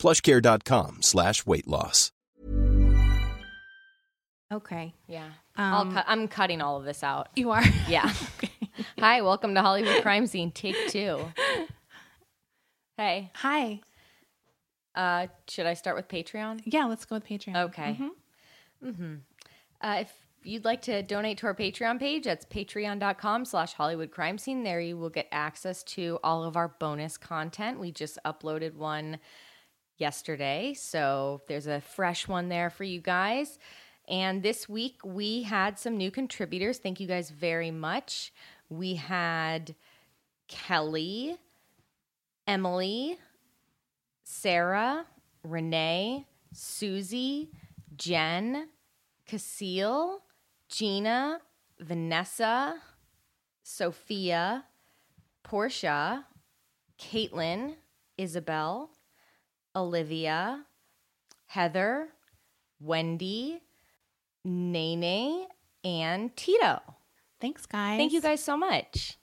plushcare.com slash weight loss. Okay. Yeah. Um, I'll cut, I'm cutting all of this out. You are? Yeah. Hi, welcome to Hollywood Crime Scene, take two. Hey, Hi. uh, should I start with Patreon? Yeah, let's go with Patreon. Okay. Mm-hmm. Uh, if you'd like to donate to our Patreon page, that's patreon.com slash Hollywood Crime Scene. There you will get access to all of our bonus content. We just uploaded one yesterday, so there's a fresh one there for you guys. And this week we had some new contributors. Thank you guys very much. We had Kelly, Emily, Sarah, Renee, Susie, Jen, Casile, Gina, Vanessa, Sophia, Portia, Caitlin, Isabel, Olivia, Heather, Wendy, Nene, and Tito. Thanks, guys. Thank you guys so much.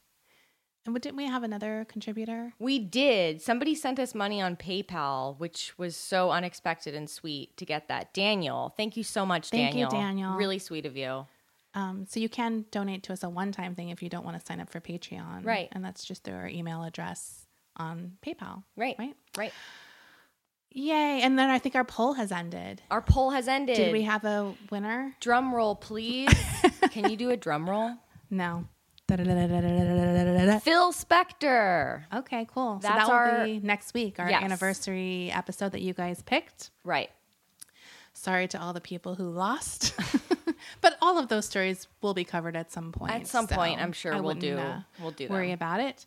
And what- didn't we have another contributor? We did. Somebody sent us money on PayPal, which was so unexpected and sweet to get that. Daniel, thank you so much, Thank you, Daniel. Daniel. Really sweet of you. Um, so you can donate to us a one-time thing if you don't want to sign up for Patreon. Right. And that's just through our email address on PayPal. Right. Right. Right. Yay. And then I think our poll has ended. Our poll has ended. Did we have a winner? drum roll, please? Can you do a drum roll? No. Phil Spector. Okay, cool. so That's that will our- be next week, our Yes. anniversary episode that you guys picked. Right. Sorry to all the people who lost. but all of those stories will be covered at some point. At some so point, I'm sure I we'll do- uh, we'll do worry them. about it.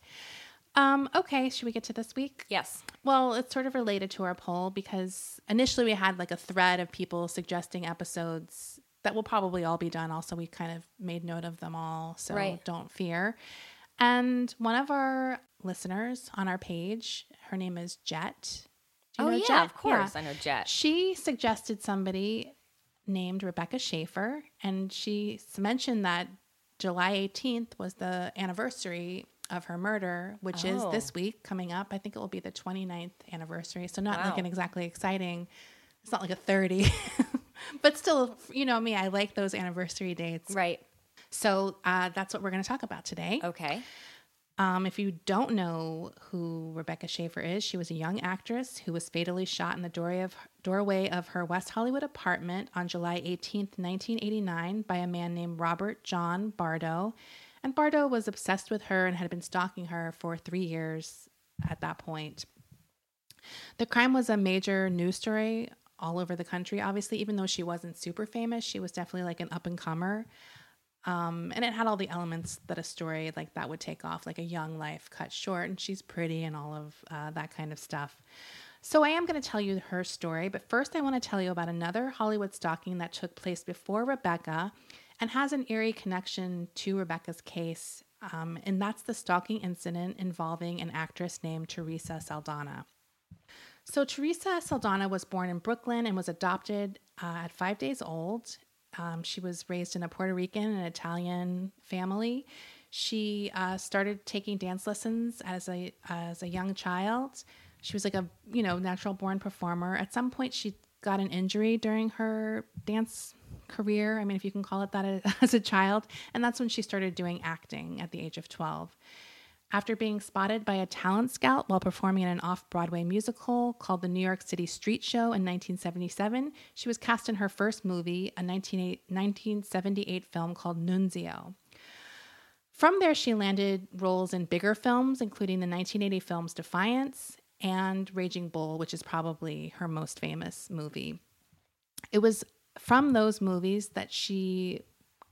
Um, okay, should we get to this week? Yes. Well, it's sort of related to our poll because initially we had like a thread of people suggesting episodes that will probably all be done. Also, we kind of made note of them all, so Right. don't fear. And one of our listeners on our page, her name is Jet. Do you oh yeah, Jet? of course. I know Jet. She suggested somebody named Rebecca Schaeffer, and she mentioned that July 18th was the anniversary of her murder, which is Oh. this week coming up. I think it will be the 29th anniversary. So, not like an exactly exciting, it's not like a 30, but still, you know me, I like those anniversary dates. Right. So, uh, that's what we're going to talk about today. Okay. Um, if you don't know who Rebecca Schaeffer is, she was a young actress who was fatally shot in the doorway of, doorway of her West Hollywood apartment on July 18th, 1989, by a man named Robert John Bardo. And Bardo was obsessed with her and had been stalking her for three years at that point. The crime was a major news story all over the country, obviously, even though she wasn't super famous, she was definitely like an up and comer. Um, and it had all the elements that a story like that would take off, like a young life cut short, and she's pretty and all of uh, that kind of stuff. So I am going to tell you her story, but first I want to tell you about another Hollywood stalking that took place before Rebecca and has an eerie connection to Rebecca's case. Um, and that's the stalking incident involving an actress named Teresa Saldana. So, Teresa Saldana was born in Brooklyn and was adopted uh, at five days old. Um, she was raised in a Puerto Rican and Italian family. She uh, started taking dance lessons as a as a young child. She was like a you know natural born performer. At some point, she got an injury during her dance career. I mean, if you can call it that as a child, and that's when she started doing acting at the age of twelve. After being spotted by a talent scout while performing in an off Broadway musical called the New York City Street Show in 1977, she was cast in her first movie, a 1978 1978 film called Nunzio. From there, she landed roles in bigger films, including the 1980 films Defiance and Raging Bull, which is probably her most famous movie. It was from those movies that she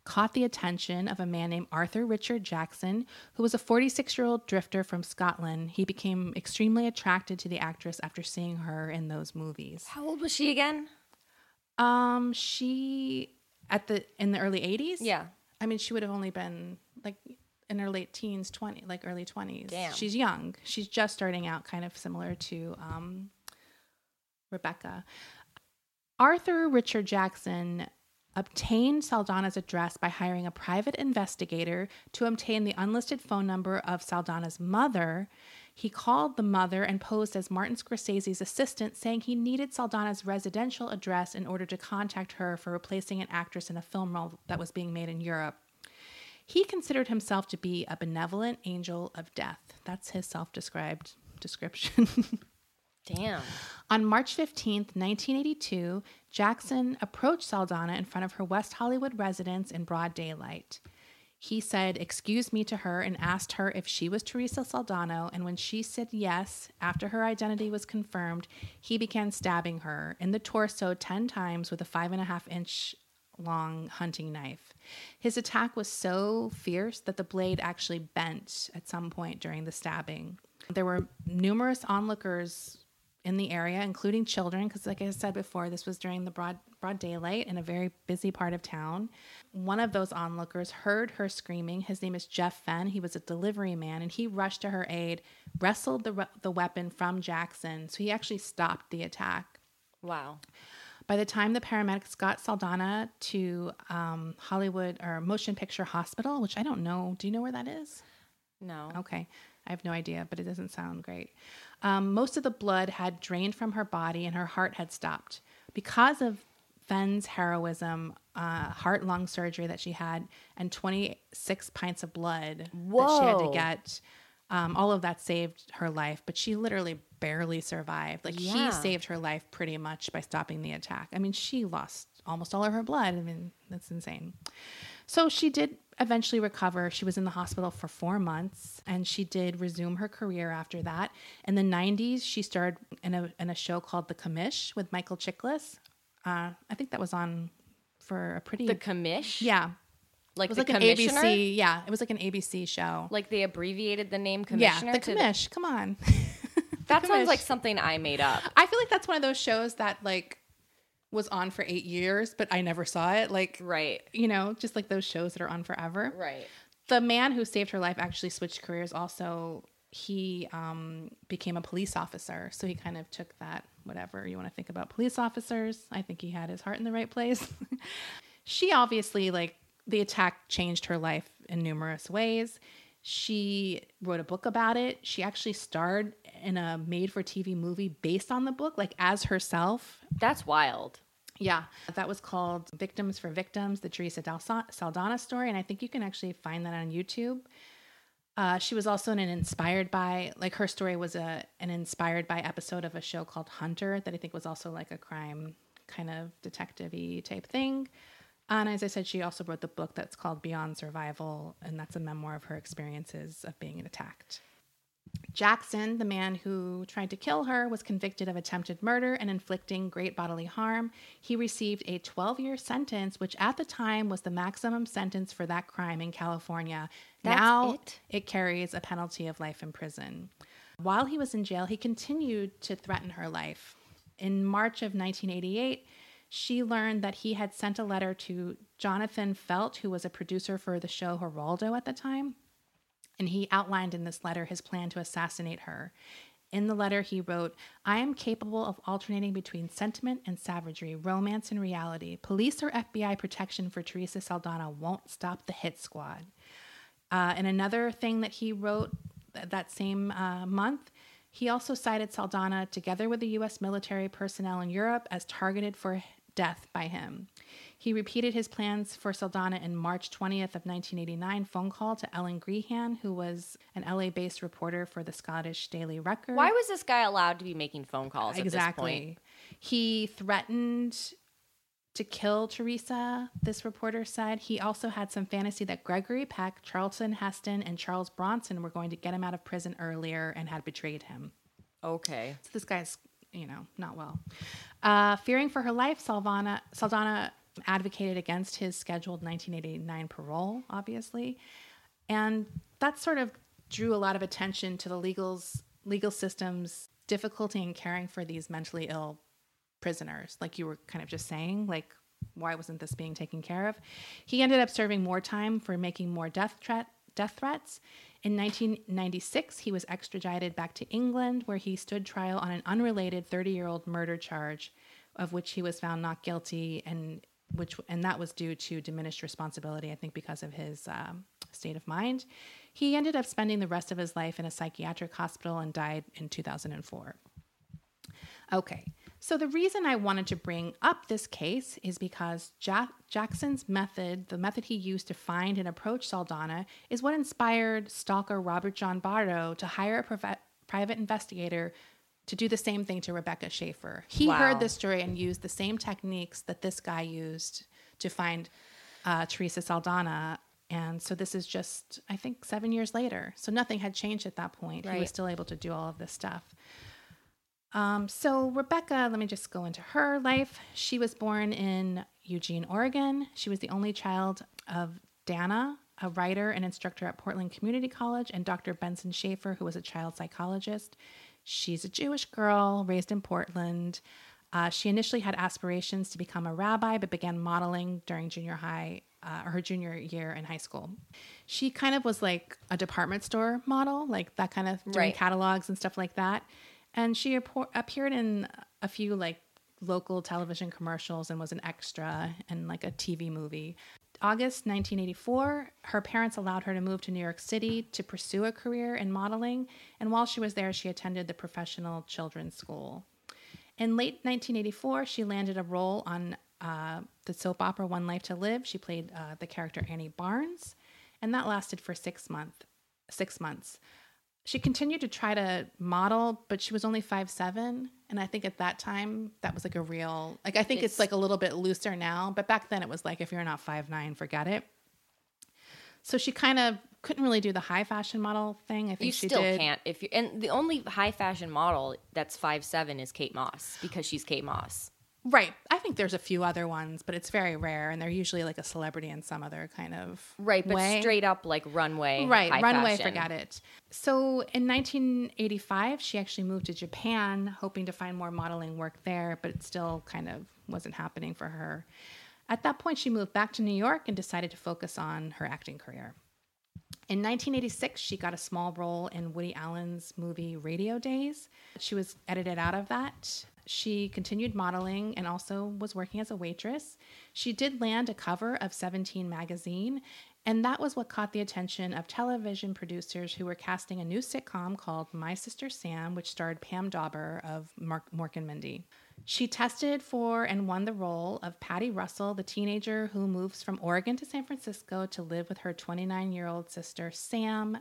caught the attention of a man named Arthur Richard Jackson, who was a 46 year old drifter from Scotland. He became extremely attracted to the actress after seeing her in those movies. How old was she again? Um, she at the in the early '80s. Yeah. I mean, she would have only been like in her late teens, twenty, like early twenties. Damn. She's young. She's just starting out, kind of similar to um, Rebecca. Arthur Richard Jackson obtained Saldana's address by hiring a private investigator to obtain the unlisted phone number of Saldana's mother. He called the mother and posed as Martin Scorsese's assistant, saying he needed Saldana's residential address in order to contact her for replacing an actress in a film role that was being made in Europe. He considered himself to be a benevolent angel of death. That's his self described description. Damn. On March 15th, 1982, Jackson approached Saldana in front of her West Hollywood residence in broad daylight. He said, Excuse me to her and asked her if she was Teresa Saldana. And when she said yes, after her identity was confirmed, he began stabbing her in the torso 10 times with a five and a half inch long hunting knife. His attack was so fierce that the blade actually bent at some point during the stabbing. There were numerous onlookers in the area, including children, because, like I said before, this was during the broad broad daylight in a very busy part of town. One of those onlookers heard her screaming. His name is Jeff Fenn. He was a delivery man, and he rushed to her aid, wrestled the the weapon from Jackson, so he actually stopped the attack. Wow. By the time the paramedics got Saldana to um, Hollywood or Motion Picture Hospital, which I don't know, do you know where that is? No. Okay. I have no idea, but it doesn't sound great. Um, most of the blood had drained from her body and her heart had stopped. Because of Fenn's heroism, uh, heart lung surgery that she had, and 26 pints of blood that she had to get, um, all of that saved her life, but she literally barely survived. Like Yeah. he saved her life pretty much by stopping the attack. I mean, she lost almost all of her blood. I mean, that's insane. So she did eventually recover. She was in the hospital for four months and she did resume her career after that. In the 90s, she starred in a, in a show called The Commish with Michael Chiklis. Uh, I think that was on for a pretty. The commish? yeah. Like It was the like an? ABC. Yeah. It was like an ABC show. Like they abbreviated the name commissioner. yeah. The Commish. Come on. That Commish. sounds like something I made up. I feel like that's one of those shows that like was on for eight years, but I never saw it. Like, Right. you know, just like those shows that are on forever. Right. the man who saved her life actually switched careers also he um, became a police officer so he kind of took that whatever you want to think about police officers i think he had his heart in the right place she obviously like the attack changed her life in numerous ways she wrote a book about it she actually starred in a made for tv movie based on the book like as herself That's wild. yeah, that was called Victims for Victims, the Teresa Dal- Saldana story. And I think you can actually find that on YouTube. Uh, she was also in an inspired by, like her story was a an inspired by episode of a show called Hunter that I think was also like a crime kind of detective type thing. And as I said, she also wrote the book that's called Beyond Survival, and that's a memoir of her experiences of being attacked. Jackson, the man who tried to kill her, was convicted of attempted murder and inflicting great bodily harm. He received a 12 year sentence, which at the time was the maximum sentence for that crime in California. That's now it? it carries a penalty of life in prison. While he was in jail, he continued to threaten her life. In March of 1988, she learned that he had sent a letter to Jonathan Felt, who was a producer for the show Geraldo at the time and he outlined in this letter his plan to assassinate her. In the letter, he wrote, I am capable of alternating between sentiment and savagery, romance and reality. Police or FBI protection for Teresa Saldana won't stop the hit squad. Uh, and another thing that he wrote th- that same uh, month, he also cited Saldana together with the U.S. military personnel in Europe as targeted for death by him. He repeated his plans for Saldana in March 20th of 1989 phone call to Ellen Grehan, who was an LA-based reporter for the Scottish Daily Record. Why was this guy allowed to be making phone calls at this point? exactly? He threatened to kill Teresa. This reporter said he also had some fantasy that Gregory Peck, Charlton Heston, and Charles Bronson were going to get him out of prison earlier and had betrayed him. Okay. So this guy's, you know, not well. Uh, fearing for her life, Salvana, Saldana advocated against his scheduled 1989 parole, obviously. And that sort of drew a lot of attention to the legals, legal system's difficulty in caring for these mentally ill prisoners, like you were kind of just saying, like why wasn't this being taken care of? He ended up serving more time for making more death death threats. In 1996, he was extradited back to England, where he stood trial on an unrelated 30-year-old murder charge, of which he was found not guilty, and which and that was due to diminished responsibility, I think, because of his um, state of mind. He ended up spending the rest of his life in a psychiatric hospital and died in 2004. Okay, so the reason I wanted to bring up this case is because Jack- Jackson's method, the method he used to find and approach Saldana, is what inspired stalker Robert John Bardo to hire a private private investigator to do the same thing to Rebecca Schaeffer. He Wow. heard this story and used the same techniques that this guy used to find uh, Teresa Saldana. And so this is just, I think, seven years later. So nothing had changed at that point. He was still able to do all of this stuff. Um, so Rebecca, let me just go into her life. She was born in Eugene, Oregon. She was the only child of Dana, a writer and instructor at Portland Community College, and Dr. Benson Schaeffer, who was a child psychologist. She's a Jewish girl raised in Portland. Uh, she initially had aspirations to become a rabbi, but began modeling during junior high uh, or her junior year in high school. She kind of was like a department store model, like that kind of doing Right. catalogs and stuff like that. And she appo- appeared in a few like local television commercials and was an extra in like a TV movie. August 1984, her parents allowed her to move to New York City to pursue a career in modeling. And while she was there, she attended the Professional Children's School. In late 1984, she landed a role on uh, the soap opera One Life to Live. She played uh, the character Annie Barnes, and that lasted for six month, six months. She continued to try to model, but she was only five seven, and I think at that time that was like a real like I think it's, It's- like a little bit looser now, but back then it was like if you're not five nine, forget it. So she kind of couldn't really do the high fashion model thing. I think You she still did. can't if you and the only high fashion model that's five seven is Kate Moss because she's Kate Moss. Right. I think there's a few other ones, but it's very rare, and they're usually like a celebrity in some other kind of Right, but way. straight up like runway. Right, runway, fashion. forget it. So in 1985, she actually moved to Japan, hoping to find more modeling work there, but it still kind of wasn't happening for her. At that point, she moved back to New York and decided to focus on her acting career. In 1986, she got a small role in Woody Allen's movie Radio Days. She was edited out of that. She continued modeling and also was working as a waitress. She did land a cover of 17 magazine, and that was what caught the attention of television producers who were casting a new sitcom called My Sister Sam, which starred Pam Dawber of Mark, Mork and Mindy. She tested for and won the role of Patty Russell, the teenager who moves from Oregon to San Francisco to live with her 29 year old sister Sam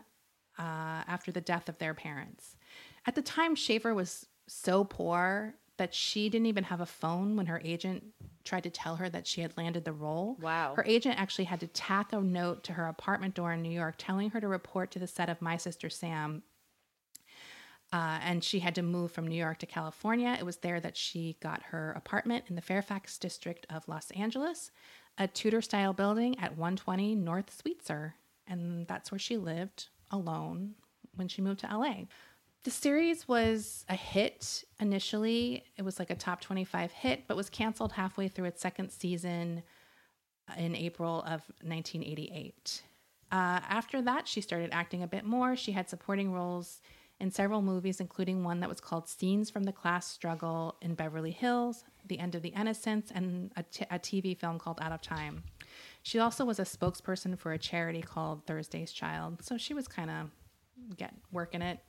uh, after the death of their parents. At the time, Schaeffer was so poor that she didn't even have a phone when her agent tried to tell her that she had landed the role. Wow. Her agent actually had to tack a note to her apartment door in New York telling her to report to the set of My Sister Sam uh, and she had to move from New York to California. It was there that she got her apartment in the Fairfax district of Los Angeles, a Tudor style building at 120 North Sweetzer. And that's where she lived alone when she moved to LA. The series was a hit initially. It was like a top 25 hit, but was canceled halfway through its second season in April of 1988. Uh, after that, she started acting a bit more. She had supporting roles in several movies, including one that was called Scenes from the Class Struggle in Beverly Hills, The End of the Innocence, and a, t- a TV film called Out of Time. She also was a spokesperson for a charity called Thursday's Child, so she was kind of get working it.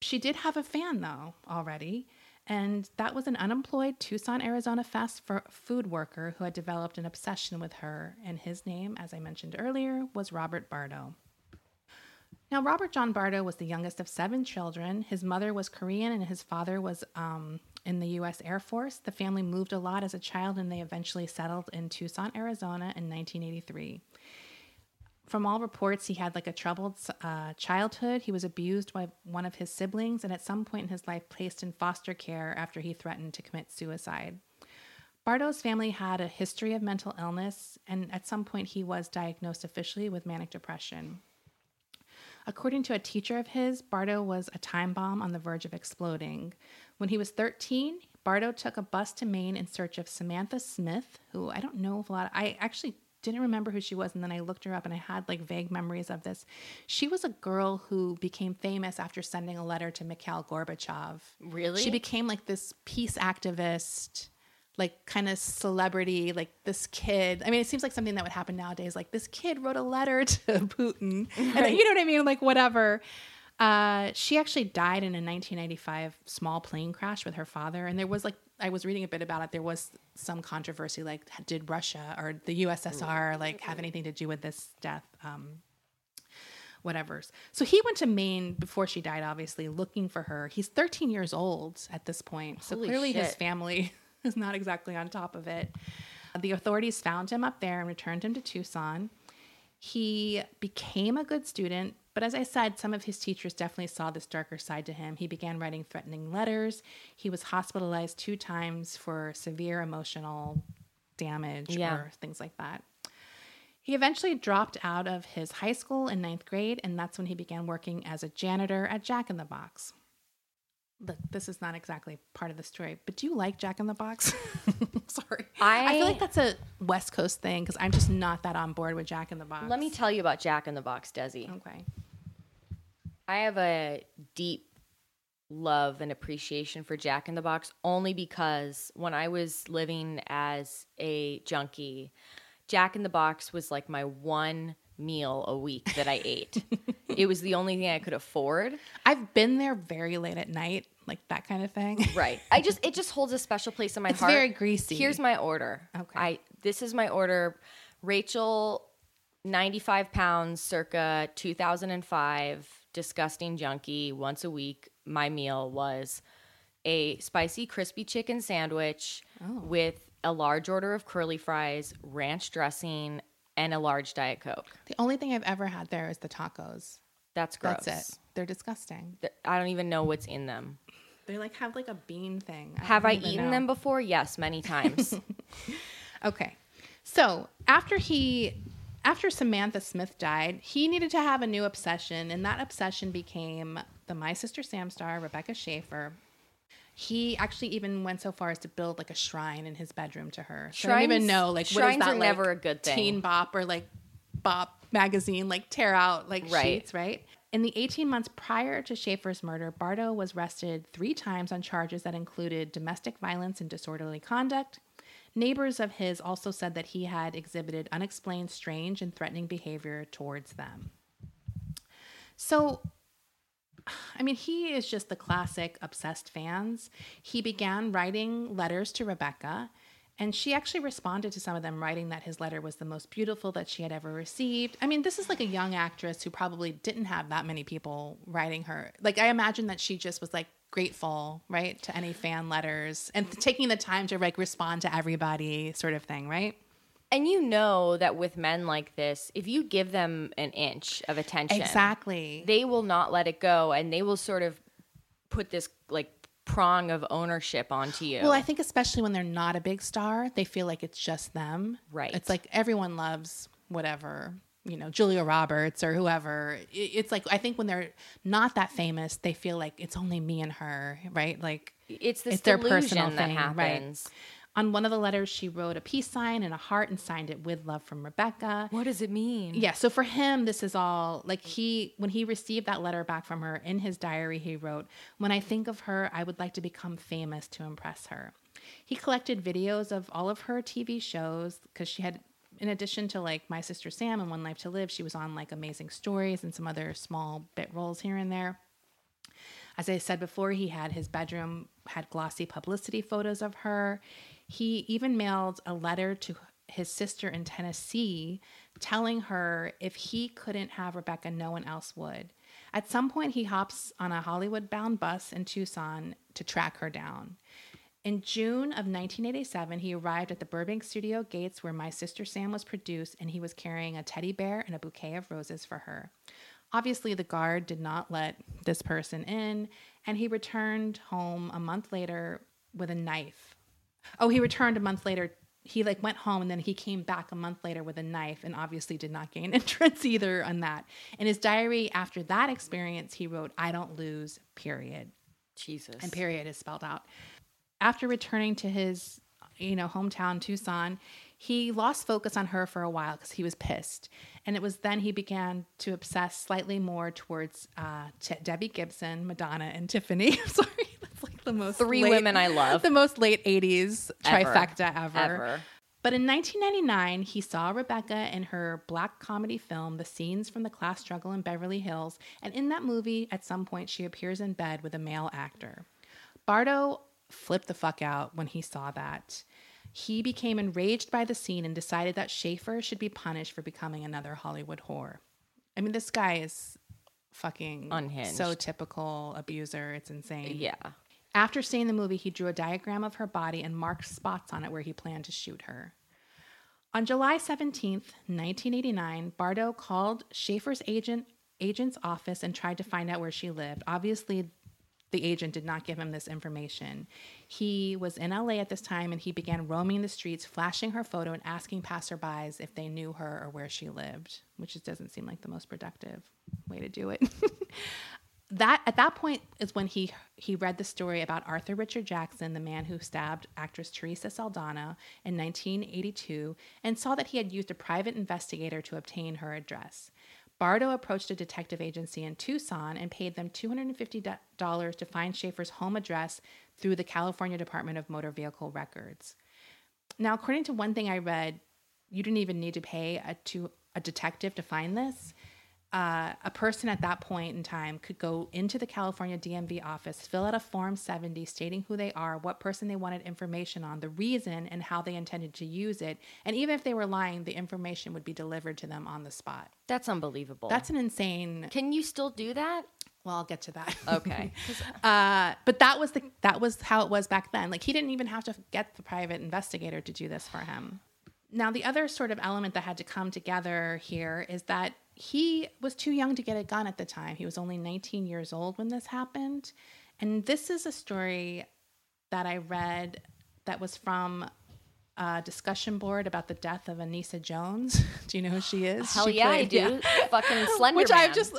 She did have a fan though already, and that was an unemployed Tucson, Arizona fast food worker who had developed an obsession with her, and his name, as I mentioned earlier, was Robert Bardo. Now, Robert John Bardo was the youngest of seven children. His mother was Korean and his father was um, in the U.S. Air Force. The family moved a lot as a child and they eventually settled in Tucson, Arizona in 1983 from all reports, he had like a troubled uh, childhood. He was abused by one of his siblings, and at some point in his life, placed in foster care after he threatened to commit suicide. Bardo's family had a history of mental illness, and at some point, he was diagnosed officially with manic depression. According to a teacher of his, Bardo was a time bomb on the verge of exploding. When he was 13, Bardo took a bus to Maine in search of Samantha Smith, who I don't know if a lot. Of, I actually didn't remember who she was, and then I looked her up, and I had like vague memories of this. She was a girl who became famous after sending a letter to Mikhail Gorbachev. Really? She became like this peace activist like kind of celebrity, like this kid. I mean, it seems like something that would happen nowadays. Like this kid wrote a letter to Putin, right. and you know what I mean, like whatever. Uh, she actually died in a 1995 small plane crash with her father, and there was like I was reading a bit about it. There was some controversy, like did Russia or the USSR like have anything to do with this death? Um, whatever's. So he went to Maine before she died, obviously, looking for her. He's 13 years old at this point. So Holy clearly shit. his family is not exactly on top of it. The authorities found him up there and returned him to Tucson. He became a good student, but as I said, some of his teachers definitely saw this darker side to him. He began writing threatening letters. He was hospitalized two times for severe emotional damage Yeah. or things like that. He eventually dropped out of his high school in ninth grade, and that's when he began working as a janitor at Jack in the Box. Look, this is not exactly part of the story, but do you like Jack in the Box? Sorry. I, feel like that's a West Coast thing because I'm just not that on board with Jack in the Box. Let me tell you about Jack in the Box, Desi. Okay. I have a deep love and appreciation for Jack in the Box only because when I was living as a junkie, Jack in the Box was like my one meal a week that I ate. it was the only thing I could afford. I've been there very late at night, like that kind of thing. Right. I just it just holds a special place in my It's heart. very greasy. Here's my order. Okay. I this is my order. Rachel, 95 pounds, circa 2005, disgusting junkie. Once a week, my meal was a spicy crispy chicken sandwich Oh. with a large order of curly fries, ranch dressing, and a large diet coke. The only thing I've ever had there is the tacos. That's gross. That's it. They're disgusting. I don't even know what's in them. They like have like a bean thing. Have I eaten know. them before? Yes, many times. Okay. So after he after Samantha Smith died, he needed to have a new obsession, and that obsession became the My Sister Sam star, Rebecca Schaeffer. He actually even went so far as to build like a shrine in his bedroom to her. So I don't even know like what is shrines that are like, never a good thing. Teen Bop or like Bop magazine like tear out like Right. sheets, right? In the 18 months prior to Schaeffer's murder, Bardo was arrested three times on charges that included domestic violence and disorderly conduct. Neighbors of his also said that he had exhibited unexplained, strange, and threatening behavior towards them. So, I mean, he is just the classic obsessed fans. He began writing letters to Rebecca, and she actually responded to some of them, writing that his letter was the most beautiful that she had ever received. I mean, this is like a young actress who probably didn't have that many people writing her. Like, I imagine that she just was like grateful, right, to any fan letters and taking the time to like respond to everybody, sort of thing, right? And you know that with men like this, if you give them an inch of attention, Exactly. they will not let it go and they will sort of put this like prong of ownership onto you. Well, I think especially when they're not a big star, they feel like it's just them. Right. It's like everyone loves whatever, you know, Julia Roberts or whoever. It's like I think when they're not that famous, they feel like it's only me and her, right? Like it's this it's their personal that thing, happens. right? On one of the letters, she wrote a peace sign and a heart and signed it with love from Rebecca. What does it mean? Yeah, so for him, this is all like he, when he received that letter back from her in his diary, he wrote, When I think of her, I would like to become famous to impress her. He collected videos of all of her TV shows because she had, in addition to like My Sister Sam and One Life to Live, she was on like Amazing Stories and some other small bit roles here and there. As I said before, he had his bedroom had glossy publicity photos of her. He even mailed a letter to his sister in Tennessee telling her if he couldn't have Rebecca, no one else would. At some point, he hops on a Hollywood bound bus in Tucson to track her down. In June of 1987, he arrived at the Burbank studio gates where My Sister Sam was produced, and he was carrying a teddy bear and a bouquet of roses for her. Obviously, the guard did not let this person in, and he returned home a month later with a knife. Oh, he returned a month later. He like went home and then he came back a month later with a knife and obviously did not gain entrance either on that. In his diary after that experience, he wrote, I don't lose, period. Jesus. And period is spelled out. After returning to his, you know, hometown Tucson, he lost focus on her for a while because he was pissed. And it was then he began to obsess slightly more towards uh, T- Debbie Gibson, Madonna, and Tiffany. Sorry, that's like the most Three late- women I love. the most late '80s Ever. trifecta ever. Ever. But in 1999, he saw Rebecca in her black comedy film, The Scenes from the Class Struggle in Beverly Hills, and in that movie, at some point, she appears in bed with a male actor. Bardo flipped the fuck out when he saw that. He became enraged by the scene and decided that Schaeffer should be punished for becoming another Hollywood whore. I mean, this guy is fucking Unhinged. so typical abuser. It's insane. Yeah. After seeing the movie, he drew a diagram of her body and marked spots on it where he planned to shoot her. On July 17th, 1989, Bardo called Schaeffer's agent agent's office and tried to find out where she lived. Obviously, the agent did not give him this information. He was in LA at this time and he began roaming the streets, flashing her photo and asking passerbys if they knew her or where she lived, which just doesn't seem like the most productive way to do it. that at that point is when he he read the story about Arthur Richard Jackson, the man who stabbed actress Teresa Saldana in 1982, and saw that he had used a private investigator to obtain her address. Bardo approached a detective agency in Tucson and paid them $250 to find Schaeffer's home address through the California Department of Motor Vehicle Records. Now, according to one thing I read, you didn't even need to pay a to a detective to find this. Uh, a person at that point in time could go into the California DMV office, fill out a Form 70 stating who they are, what person they wanted information on, the reason, and how they intended to use it. And even if they were lying, the information would be delivered to them on the spot. That's unbelievable. That's an insane. Can you still do that? Well, I'll get to that. Okay. uh, but that was the that was how it was back then. Like he didn't even have to get the private investigator to do this for him. Now, the other sort of element that had to come together here is that he was too young to get a gun at the time. He was only 19 years old when this happened. And this is a story that I read that was from a discussion board about the death of Anissa Jones. do you know who she is? Hell She yeah, I played- do. Fucking Slender Which Man. I've just.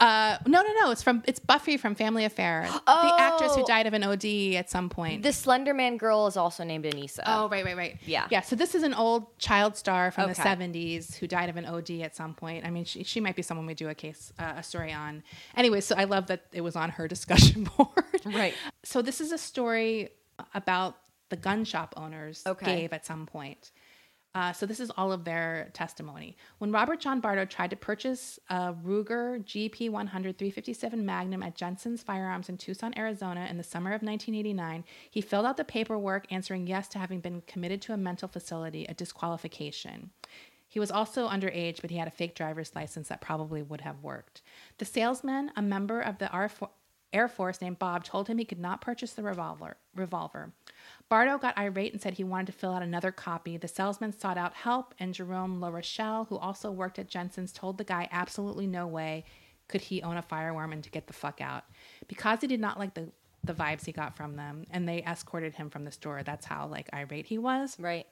Uh, no, no, no. It's from it's Buffy from Family Affair. Oh. The actress who died of an OD at some point. The Slender Man girl is also named Anissa. Oh, right, right, right. Yeah. Yeah. So this is an old child star from Okay. the 70s who died of an OD at some point. I mean, she, she might be someone we do a case, uh, a story on. Anyway, so I love that it was on her discussion board. Right. So this is a story about the gun shop owners Okay. gave at some point. Uh, so this is all of their testimony. When Robert John Bardo tried to purchase a Ruger GP 100 357 Magnum at Jensen's Firearms in Tucson, Arizona in the summer of 1989, he filled out the paperwork answering yes to having been committed to a mental facility, a disqualification. He was also underage, but he had a fake driver's license that probably would have worked. The salesman, a member of the Air Force named Bob, told him he could not purchase the revolver. revolver. Bardo got irate and said he wanted to fill out another copy. The salesman sought out help, and Jerome La Rochelle, who also worked at Jensen's, told the guy absolutely no way could he own a firearm and to get the fuck out. Because he did not like the, the vibes he got from them, and they escorted him from the store. That's how like irate he was. Right.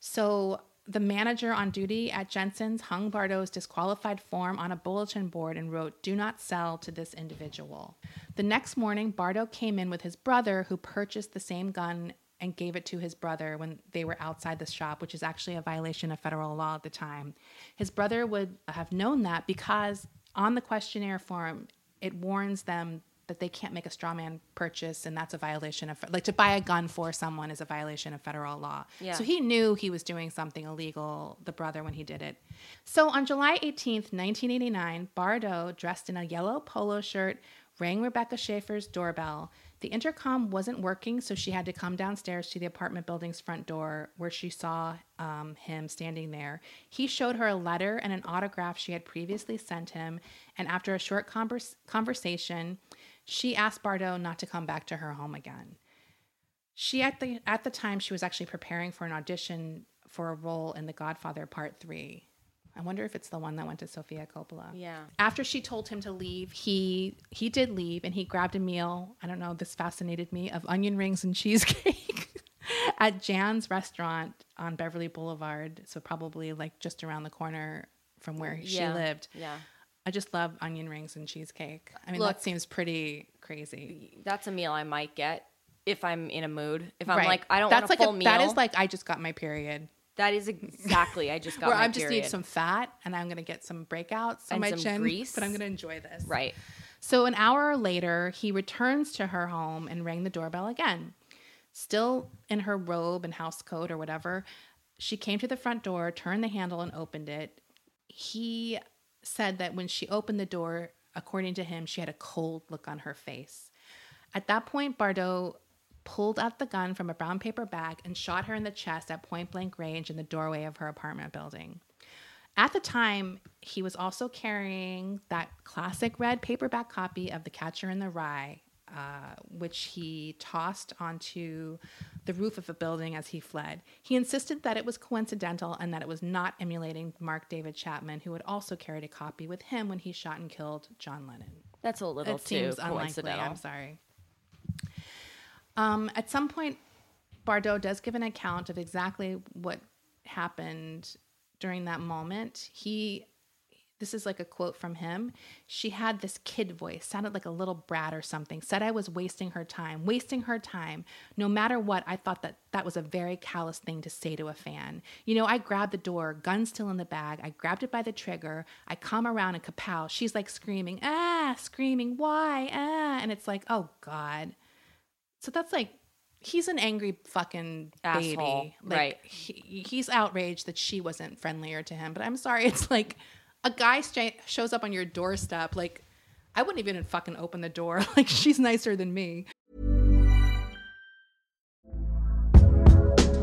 So the manager on duty at Jensen's hung Bardo's disqualified form on a bulletin board and wrote, Do not sell to this individual. The next morning, Bardo came in with his brother, who purchased the same gun and gave it to his brother when they were outside the shop, which is actually a violation of federal law at the time. His brother would have known that because on the questionnaire form, it warns them that they can't make a straw man purchase, and that's a violation of like to buy a gun for someone is a violation of federal law. Yeah. So he knew he was doing something illegal, the brother, when he did it. So on July 18th, 1989, Bardo, dressed in a yellow polo shirt, rang Rebecca Schaeffer's doorbell. The intercom wasn't working, so she had to come downstairs to the apartment building's front door where she saw um, him standing there. He showed her a letter and an autograph she had previously sent him, and after a short convers- conversation, she asked Bardo not to come back to her home again. She at the at the time she was actually preparing for an audition for a role in The Godfather Part 3. I wonder if it's the one that went to Sofia Coppola. Yeah. After she told him to leave, he he did leave and he grabbed a meal. I don't know, this fascinated me of onion rings and cheesecake at Jan's restaurant on Beverly Boulevard, so probably like just around the corner from where she lived. Yeah. I just love onion rings and cheesecake. I mean, Look- that seems pretty crazy. That's a meal I might get if I'm in a mood. If I'm Right. like I don't That's want like a full a, meal. That is like I just got my period. That is exactly. I just got Where I just period. need some fat and I'm gonna get some breakouts on And my some chin, grease. but I'm gonna enjoy this. right. So an hour later, he returns to her home and rang the doorbell again. Still in her robe and house coat or whatever, she came to the front door, turned the handle, and opened it. He said that when she opened the door, according to him, she had a cold look on her face. At that point, Bardo pulled out the gun from a brown paper bag and shot her in the chest at point blank range in the doorway of her apartment building. At the time, he was also carrying that classic red paperback copy of The Catcher in the Rye, uh, which he tossed onto the roof of a building as he fled. He insisted that it was coincidental and that it was not emulating Mark David Chapman, who had also carried a copy with him when he shot and killed John Lennon. That's a little It too coincidental. I'm sorry. Um, at some point, Bardo does give an account of exactly what happened during that moment. He, this is like a quote from him. She had this kid voice, sounded like a little brat or something. Said I was wasting her time, wasting her time. No matter what, I thought that that was a very callous thing to say to a fan. You know, I grabbed the door, gun still in the bag. I grabbed it by the trigger. I come around and kapow. She's like screaming, ah, screaming, why, ah, and it's like, oh god. So that's like he's an angry fucking baby. Asshole, Like, right. He, he's outraged that she wasn't friendlier to him. But I'm sorry, it's like a guy sta shows up on your doorstep. Like I wouldn't even fucking open the door. Like she's nicer than me.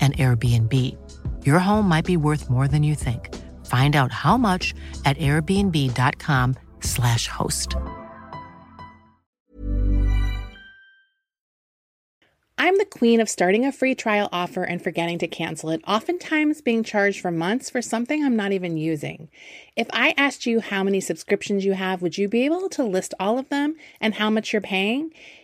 an Airbnb. Your home might be worth more than you think. Find out how much at airbnb.com/slash host. I'm the queen of starting a free trial offer and forgetting to cancel it, oftentimes being charged for months for something I'm not even using. If I asked you how many subscriptions you have, would you be able to list all of them and how much you're paying?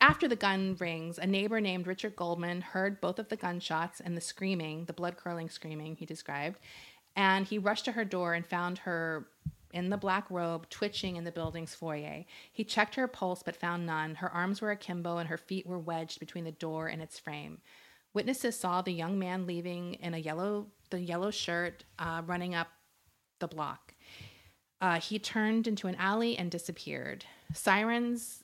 after the gun rings, a neighbor named Richard Goldman heard both of the gunshots and the screaming, the blood curdling screaming he described, and he rushed to her door and found her in the black robe, twitching in the building's foyer. He checked her pulse but found none. Her arms were akimbo and her feet were wedged between the door and its frame. Witnesses saw the young man leaving in a yellow, the yellow shirt, uh, running up the block. Uh, he turned into an alley and disappeared. Sirens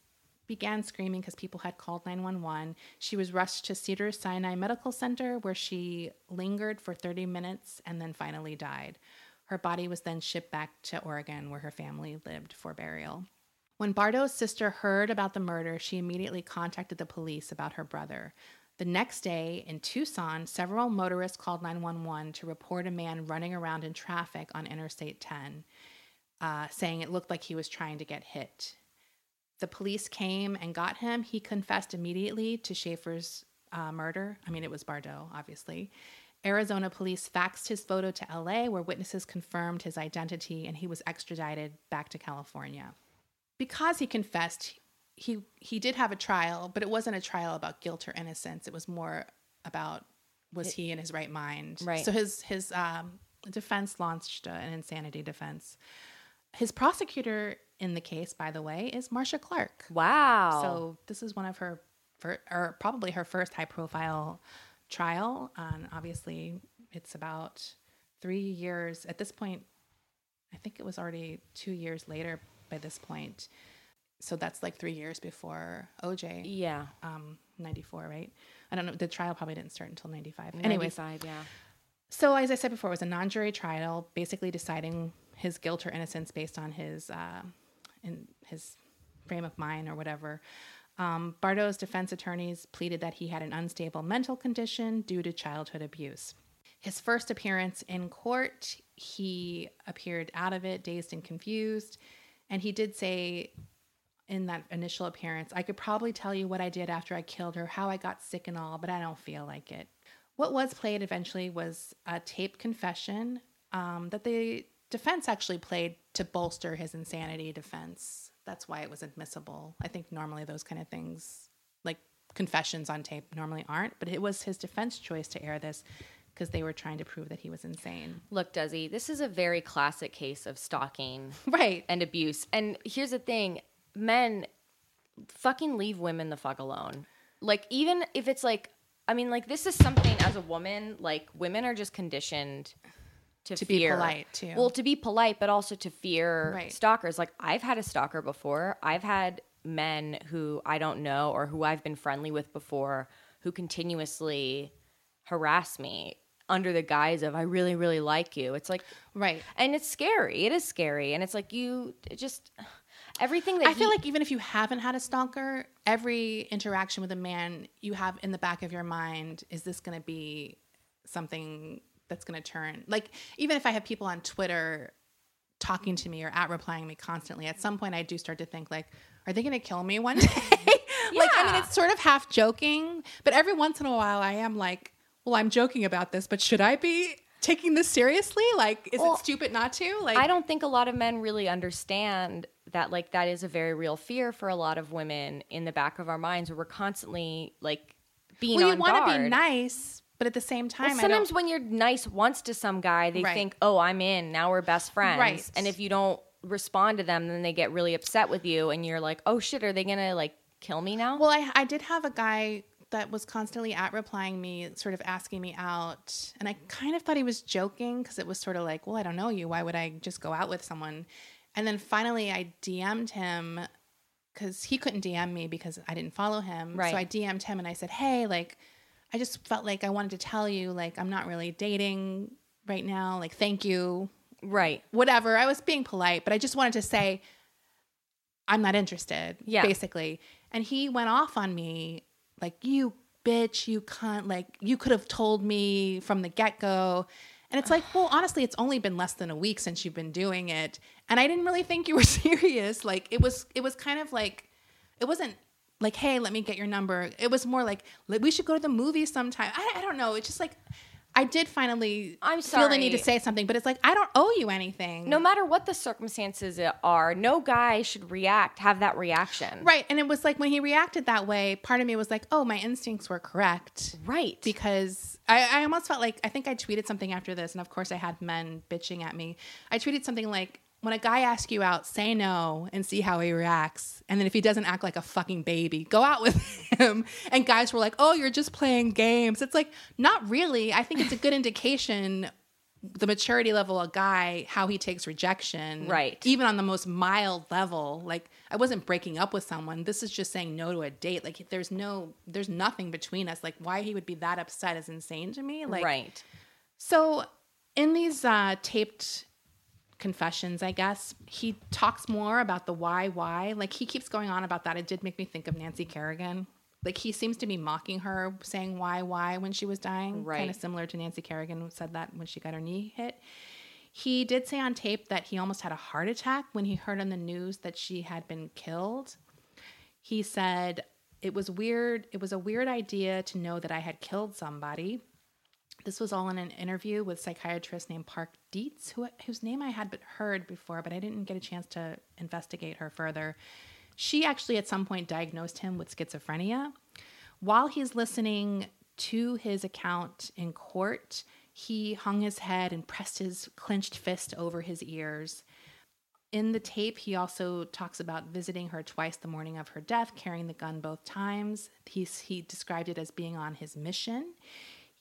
began screaming because people had called 911. She was rushed to Cedar Sinai Medical Center where she lingered for 30 minutes and then finally died. Her body was then shipped back to Oregon where her family lived for burial. When Bardo's sister heard about the murder, she immediately contacted the police about her brother. The next day in Tucson, several motorists called 911 to report a man running around in traffic on Interstate 10, uh, saying it looked like he was trying to get hit. The police came and got him. He confessed immediately to Schaeffer's uh, murder. I mean, it was Bardo, obviously. Arizona police faxed his photo to LA, where witnesses confirmed his identity and he was extradited back to California. Because he confessed, he, he did have a trial, but it wasn't a trial about guilt or innocence. It was more about was he in his right mind? Right. So his, his um, defense launched an insanity defense. His prosecutor in the case, by the way, is Marcia Clark. Wow. So this is one of her, fir- or probably her first high profile trial. And obviously, it's about three years at this point. I think it was already two years later by this point. So that's like three years before OJ, yeah. um, 94, right? I don't know. The trial probably didn't start until 95. Anyways, 95, yeah. so, as I said before, it was a non-jury trial, basically deciding his guilt or innocence based on his uh, in his frame of mind or whatever. Um, Bardo's defense attorneys pleaded that he had an unstable mental condition due to childhood abuse. His first appearance in court, he appeared out of it, dazed and confused, and he did say in that initial appearance, I could probably tell you what I did after I killed her, how I got sick and all, but I don't feel like it. What was played eventually was a tape confession um, that the defense actually played to bolster his insanity defense. That's why it was admissible. I think normally those kind of things, like confessions on tape, normally aren't, but it was his defense choice to air this because they were trying to prove that he was insane. Look, Desi, this is a very classic case of stalking Right. and abuse. And here's the thing men fucking leave women the fuck alone. Like, even if it's like, I mean, like, this is something as a woman, like, women are just conditioned to, To be polite, too. Well, to be polite, but also to fear Right. stalkers. Like, I've had a stalker before. I've had men who I don't know or who I've been friendly with before who continuously harass me under the guise of, I really, really like you. It's like, Right. and it's scary. It is scary, and it's like you just everything that I feel like even if you haven't had a stalker, every interaction with a man you have in the back of your mind is this going to be something that's going to turn like even if I have people on Twitter talking to me or at replying me constantly, at some point I do start to think like, are they going to kill me one day? like I mean, it's sort of half joking, but every once in a while I am like, well, I'm joking about this, but should I be taking this seriously? Like, is Well, it stupid not to? Like, I don't think a lot of men really understand that like that is a very real fear for a lot of women in the back of our minds where we're constantly like being well, you want to be nice, but at the same time, Well, sometimes when you're nice once to some guy, they Right. think, "Oh, I'm in. Now we're best friends." Right. And if you don't respond to them, then they get really upset with you, and you're like, "Oh shit, are they gonna like kill me now?" Well, I, I did have a guy that was constantly at replying me, sort of asking me out. And I kind of thought he was joking because it was sort of like, well, I don't know you. Why would I just go out with someone? And then finally I DM'd him because he couldn't DM me because I didn't follow him. Right. So I DM'd him and I said, hey, like, I just felt like I wanted to tell you, like, I'm not really dating right now. Like, thank you. right. Whatever. I was being polite, but I just wanted to say, I'm not interested, Yeah. basically. And he went off on me like, you bitch, you cunt, like, you could have told me from the get go. And it's like, well, honestly, it's only been less than a week since you've been doing it. And I didn't really think you were serious. Like, it was, it was kind of like, it wasn't like, hey, let me get your number. It was more like, we should go to the movies sometime. I, I don't know. It's just like, I did finally I'm feel the need to say something, but it's like, I don't owe you anything. No matter what the circumstances are, no guy should react, have that reaction. Right. And it was like when he reacted that way, part of me was like, oh, my instincts were correct. Right. Because I, I almost felt like, I think I tweeted something after this. And of course, I had men bitching at me. I tweeted something like, when a guy asks you out, say no and see how he reacts. And then if he doesn't act like a fucking baby, go out with him. And guys were like, oh, you're just playing games. It's like, not really. I think it's a good indication the maturity level of a guy how he takes rejection Right. even on the most mild level like i wasn't breaking up with someone this is just saying no to a date like there's no there's nothing between us like why he would be that upset is insane to me like right. so in these uh taped confessions i guess. He talks more about the why why. Like he keeps going on about that. It did make me think of nancy kerrigan. Like he seems to be mocking her saying why why when she was dying. Right. kind of similar to nancy kerrigan said that when she got her knee hit. He did say on tape that he almost had a heart attack when he heard on the news that she had been killed. He said it was weird. It was a weird idea to know that i had killed somebody This was all in an interview with psychiatrist named Park Dietz, who, whose name I had heard before, but I didn't get a chance to investigate her further. She actually, at some point, diagnosed him with schizophrenia. While he's listening to his account in court, he hung his head and pressed his clenched fist over his ears. In the tape, he also talks about visiting her twice the morning of her death, carrying the gun both times. He's, he described it as being on his mission.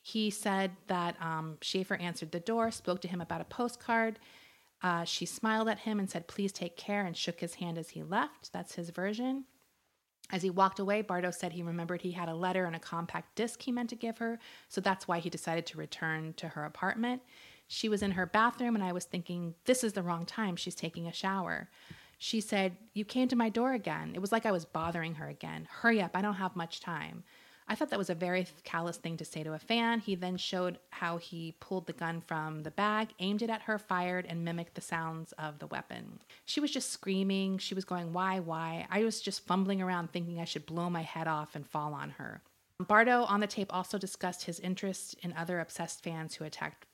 He said that um, Schaeffer answered the door, spoke to him about a postcard. Uh, she smiled at him and said, Please take care, and shook his hand as he left. That's his version. As he walked away, Bardo said he remembered he had a letter and a compact disc he meant to give her, so that's why he decided to return to her apartment. She was in her bathroom, and I was thinking, this is the wrong time. She's taking a shower. She said, You came to my door again. It was like I was bothering her again. Hurry up, I don't have much time. I thought that was a very callous thing to say to a fan. He then showed how he pulled the gun from the bag, aimed it at her, fired, and mimicked the sounds of the weapon. She was just screaming. She was going, Why, why? I was just fumbling around thinking I should blow my head off and fall on her. Bardo on the tape also discussed his interest in other obsessed fans who attacked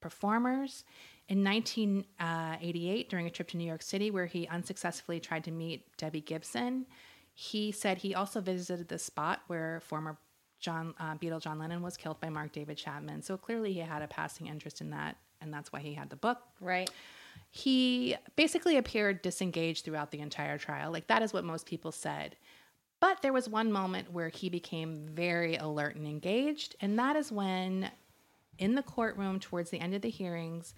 performers. In 1988, uh, during a trip to New York City where he unsuccessfully tried to meet Debbie Gibson, he said he also visited the spot where former John uh, Beatle John Lennon was killed by Mark David Chapman. So clearly he had a passing interest in that, and that's why he had the book. Right. He basically appeared disengaged throughout the entire trial. Like that is what most people said. But there was one moment where he became very alert and engaged, and that is when, in the courtroom towards the end of the hearings,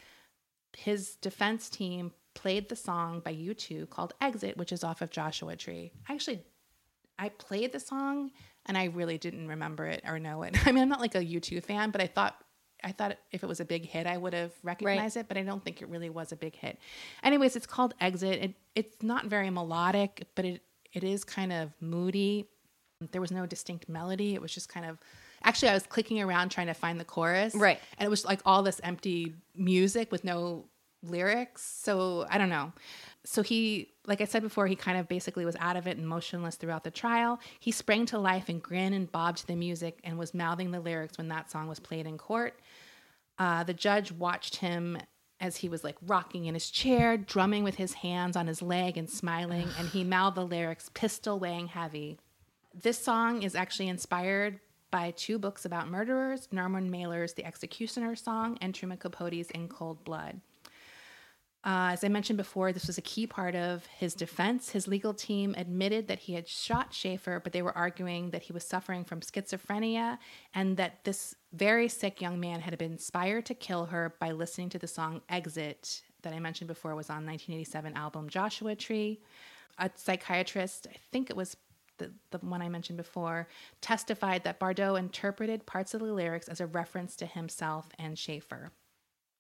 his defense team played the song by U2 called Exit, which is off of Joshua Tree. I actually, I played the song and I really didn't remember it or know it. I mean, I'm not like a U2 fan, but I thought I thought if it was a big hit, I would have recognized right. it, but I don't think it really was a big hit. Anyways, it's called Exit. It, it's not very melodic, but it it is kind of moody. There was no distinct melody. It was just kind of actually I was clicking around trying to find the chorus. Right. And it was like all this empty music with no lyrics. So I don't know. So he, like I said before, he kind of basically was out of it and motionless throughout the trial. He sprang to life and grinned and bobbed to the music and was mouthing the lyrics when that song was played in court. Uh, the judge watched him as he was like rocking in his chair, drumming with his hands on his leg and smiling, and he mouthed the lyrics, pistol weighing heavy. This song is actually inspired by two books about murderers Norman Mailer's The Executioner Song and Truman Capote's In Cold Blood. Uh, as I mentioned before, this was a key part of his defense. His legal team admitted that he had shot Schaeffer, but they were arguing that he was suffering from schizophrenia and that this very sick young man had been inspired to kill her by listening to the song Exit that I mentioned before was on 1987 album Joshua Tree. A psychiatrist, I think it was the, the one I mentioned before, testified that Bardo interpreted parts of the lyrics as a reference to himself and Schaeffer.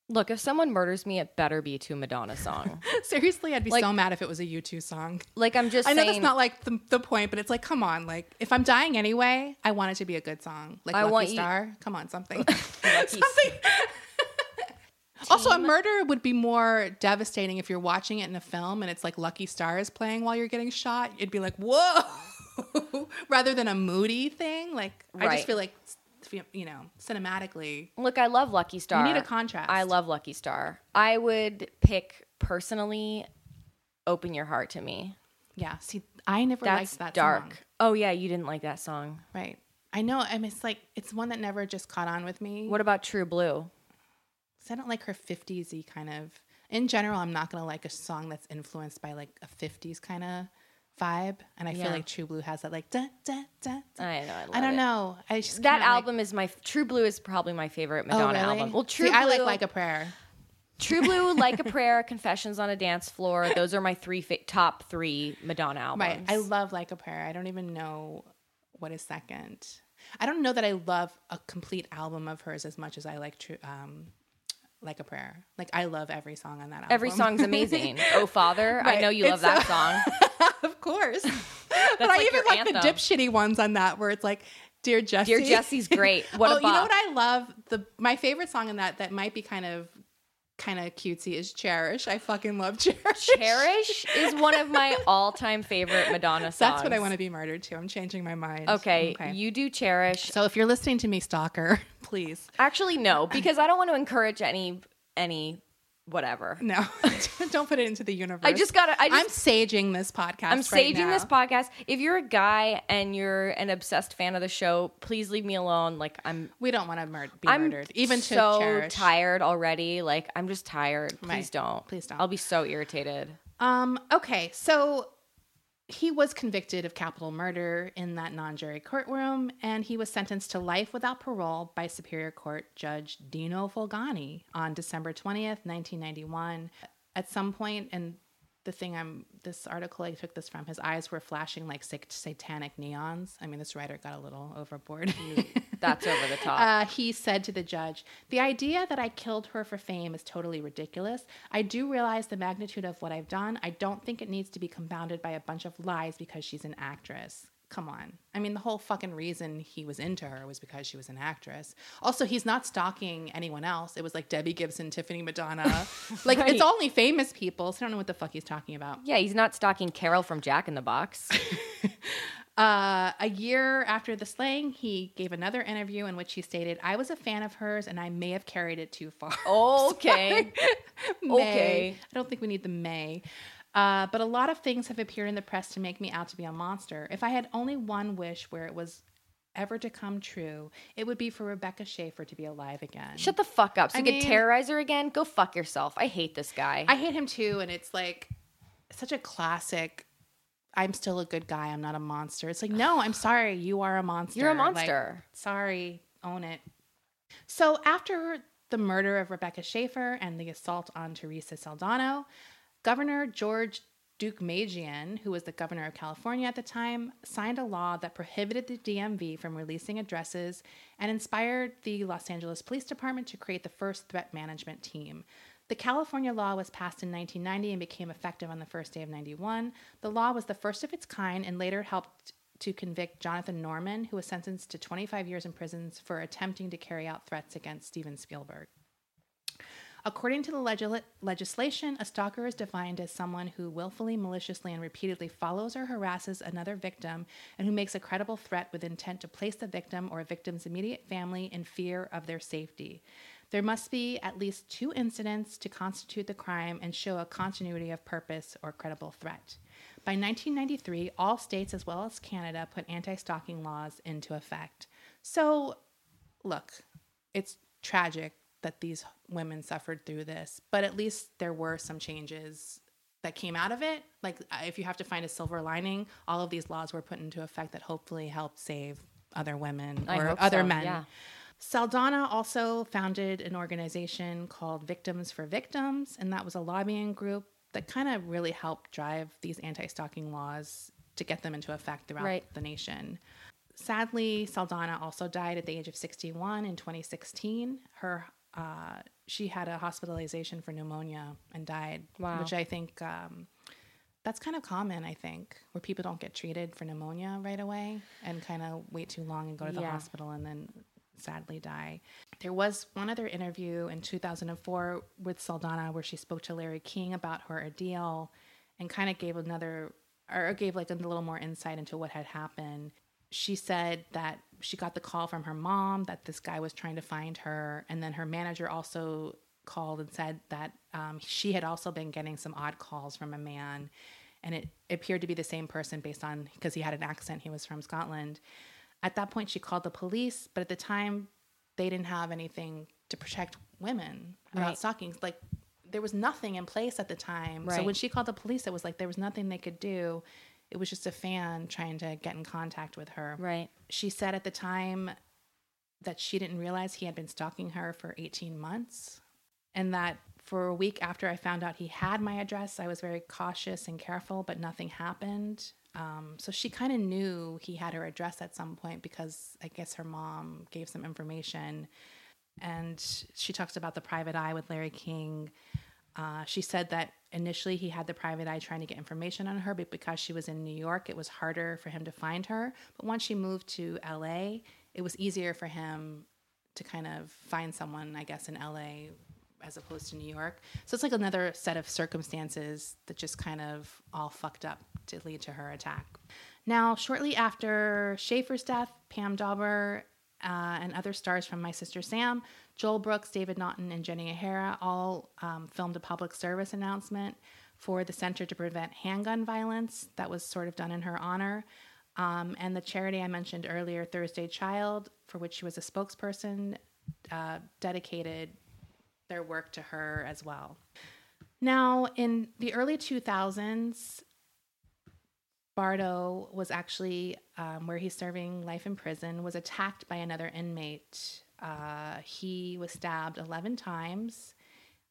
Look, if someone murders me, it better be to Madonna song. Seriously, I'd be Like- so mad if it was a U2 song. like I'm just I know saying. that's not like the, the point, but it's like, come on, like if I'm dying anyway, I want it to be a good song, like I Lucky want you- Star. Come on, something. Something. also, a murder would be more devastating if you're watching it in a film and it's like Lucky Star is playing while you're getting shot. It'd be like, whoa, rather than a moody thing. Like I Right. just feel like, you know, cinematically, Look, I love Lucky Star. You need a contrast. I love Lucky Star. I would pick personally Open Your Heart to Me. yeah. See, I never That's liked that dark. song. Oh yeah, you didn't like that song. Right. I know. I mean, it's like it's one that never just caught on with me. What about True Blue? 'Cause I don't like her 50s kind of. In general, I'm not gonna like a song that's influenced by like a 50s kind of vibe, and I Yeah. feel like True Blue has that like da da da. da. I know. I, I don't it. know. I just That can't, like- album is my True Blue is probably my favorite Oh, Madonna really? album. Well, True See, Blue, I like like a prayer. True Blue, Like a Prayer, Confessions on a Dance Floor. Those are my three fa- top three Madonna albums. Right. I love like a prayer. I don't even know what is second. I don't know that I love a complete album of hers as much as I like True. Um, like a prayer. Like I love every song on that album. Every song's amazing. oh Father, I know you love It's that so- song. of course. but I even like the dipshitty ones on that where it's like, "Dear Jesse. Dear Jesse's great. What oh, a you know what I love? The my favorite song in that that might be kind of kind of cutesy is Cherish. I fucking love Cherish. Cherish is one of my all-time favorite Madonna songs. That's what I want to be murdered to. I'm changing my mind. Okay, you do Cherish. So if you're listening to me, stalker, please. Actually, no, because I don't want to encourage any any whatever. No, don't put it into the universe. I just gotta. I I'm saging this podcast. I'm right saging this podcast. If you're a guy and you're an obsessed fan of the show, please leave me alone. Like I'm, We don't want to mur- be I'm murdered. Even to so Cherish. tired already. Like I'm just tired. Please Right. don't. Please don't. I'll be so irritated. Um. Okay. So he was convicted of capital murder in that non-jury courtroom, and he was sentenced to life without parole by Superior Court Judge Dino Fulgoni on December twentieth, nineteen ninety-one. At some point, and the thing I'm this article I took this from, his eyes were flashing like sat- satanic neons. I mean, this writer got a little overboard. That's over the top. Uh, he said to the judge, The idea that I killed her for fame is totally ridiculous. I do realize the magnitude of what I've done. I don't think it needs to be compounded by a bunch of lies because she's an actress. Come on. I mean, the whole fucking reason he was into her was because she was an actress. Also, he's not stalking anyone else. It was like Debbie Gibson, Tiffany Madonna. like, Right. it's only famous people, so I don't know what the fuck he's talking about. yeah, he's not stalking Carol from Jack in the Box. Uh, a year after the slaying, he gave another interview in which he stated, I was a fan of hers and I may have carried it too far. Okay. May. Okay. I don't think we need the may. Uh, but a lot of things have appeared in the press to make me out to be a monster. If I had only one wish where it was ever to come true, it would be for Rebecca Schaeffer to be alive again. Shut the fuck up. So I you could terrorize her again? Go fuck yourself. I hate this guy. I hate him too, and it's like such a classic. I'm still a good guy. I'm not a monster. It's like, no, I'm sorry. You are a monster. You're a Like, monster. sorry, own it. So after the murder of Rebecca Schaeffer and the assault on Theresa Saldana, Governor George Deukmejian, who was the governor of California at the time, signed a law that prohibited the DMV from releasing addresses and inspired the Los Angeles Police Department to create the first threat management team. The California law was passed in 1990 and became effective on the first day of 91. The law was the first of its kind and later helped to convict Jonathan Norman, who was sentenced to 25 years in prison for attempting to carry out threats against Steven Spielberg. According to the legis- legislation, a stalker is defined as someone who willfully, maliciously, and repeatedly follows or harasses another victim and who makes a credible threat with intent to place the victim or a victim's immediate family in fear of their safety. There must be at least two incidents to constitute the crime and show a continuity of purpose or credible threat. By 1993, all states as well as Canada put anti stalking laws into effect. So, look, it's tragic that these women suffered through this, but at least there were some changes that came out of it. Like, uh, if you have to find a silver lining, all of these laws were put into effect that hopefully helped save other women I or other so, men. yeah. Saldana also founded an organization called Victims for Victims, and that was a lobbying group that kind of really helped drive these anti stalking laws to get them into effect throughout Right. the nation. Sadly, Saldana also died at the age of 61 in 2016. Her uh, she had a hospitalization for pneumonia and died, Wow. which I think um, that's kind of common. I think where people don't get treated for pneumonia right away and kind of wait too long and go to the Yeah. hospital and then sadly die. There was one other interview in 2004 with Saldana where she spoke to Larry King about her ordeal and kind of gave another or gave like a little more insight into what had happened. She said that she got the call from her mom that this guy was trying to find her, and then her manager also called and said that um, she had also been getting some odd calls from a man, and it appeared to be the same person based on because he had an accent. He was from Scotland. At that point, she called the police, but at the time, they didn't have anything to protect women about Right. stalking. Like there was nothing in place at the time. So when she called the police, it was like there was nothing they could do. It was just a fan trying to get in contact with her. Right. She said at the time that she didn't realize he had been stalking her for 18 months and that for a week after I found out he had my address, I was very cautious and careful, but nothing happened. Um, so she kind of knew he had her address at some point because I guess her mom gave some information. And she talks about the private eye with Larry King. Uh, she said that initially he had the private eye trying to get information on her, but because she was in New York, it was harder for him to find her. But once she moved to LA, it was easier for him to kind of find someone, I guess, in LA as opposed to New York. So it's like another set of circumstances that just kind of all fucked up to lead to her attack. Now, shortly after Schaeffer's death, Pam Dawber uh, and other stars from My Sister Sam, Joel Brooks, David Naughton, and Jenny O'Hara all um, filmed a public service announcement for the Center to Prevent Handgun Violence that was sort of done in her honor. Um, and the charity I mentioned earlier, Thursday Child, for which she was a spokesperson, uh, dedicated their work to her as well. Now, in the early 2000s, Bardo was actually, um, where he's serving life in prison, was attacked by another inmate. Uh, he was stabbed 11 times.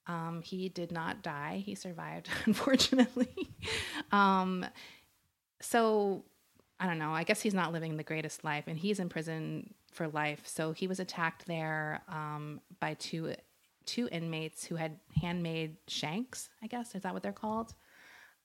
Um, he did not die. He survived, unfortunately. um, so I don't know. I guess he's not living the greatest life, and he's in prison for life. So he was attacked there um, by two two inmates who had handmade shanks. I guess is that what they're called?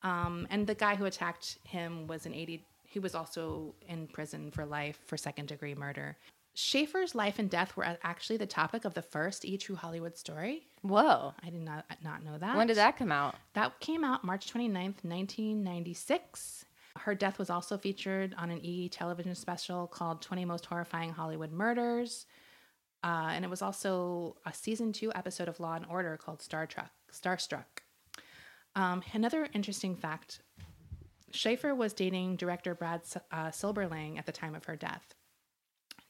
Um, and the guy who attacked him was an 80. He was also in prison for life for second degree murder. Schaeffer's life and death were actually the topic of the first E True Hollywood story. Whoa. I did not not know that. When did that come out? That came out March 29th, 1996. Her death was also featured on an E television special called 20 Most Horrifying Hollywood Murders. Uh, and it was also a season two episode of Law and Order called Star Trek, Starstruck. Um, another interesting fact Schaeffer was dating director Brad uh, Silberling at the time of her death.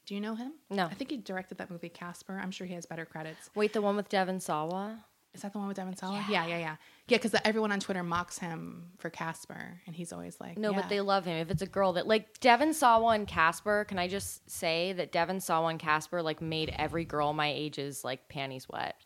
Do you know him? No. I think he directed that movie Casper. I'm sure he has better credits. Wait, the one with Devon Sawa? Is that the one with Devon Sawa? Yeah, yeah, yeah. Yeah, because everyone on Twitter mocks him for Casper, and he's always like, No, yeah. but they love him. If it's a girl that like Devon Sawa and Casper, can I just say that Devon Sawa and Casper like made every girl my age's like panties wet.